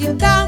you got.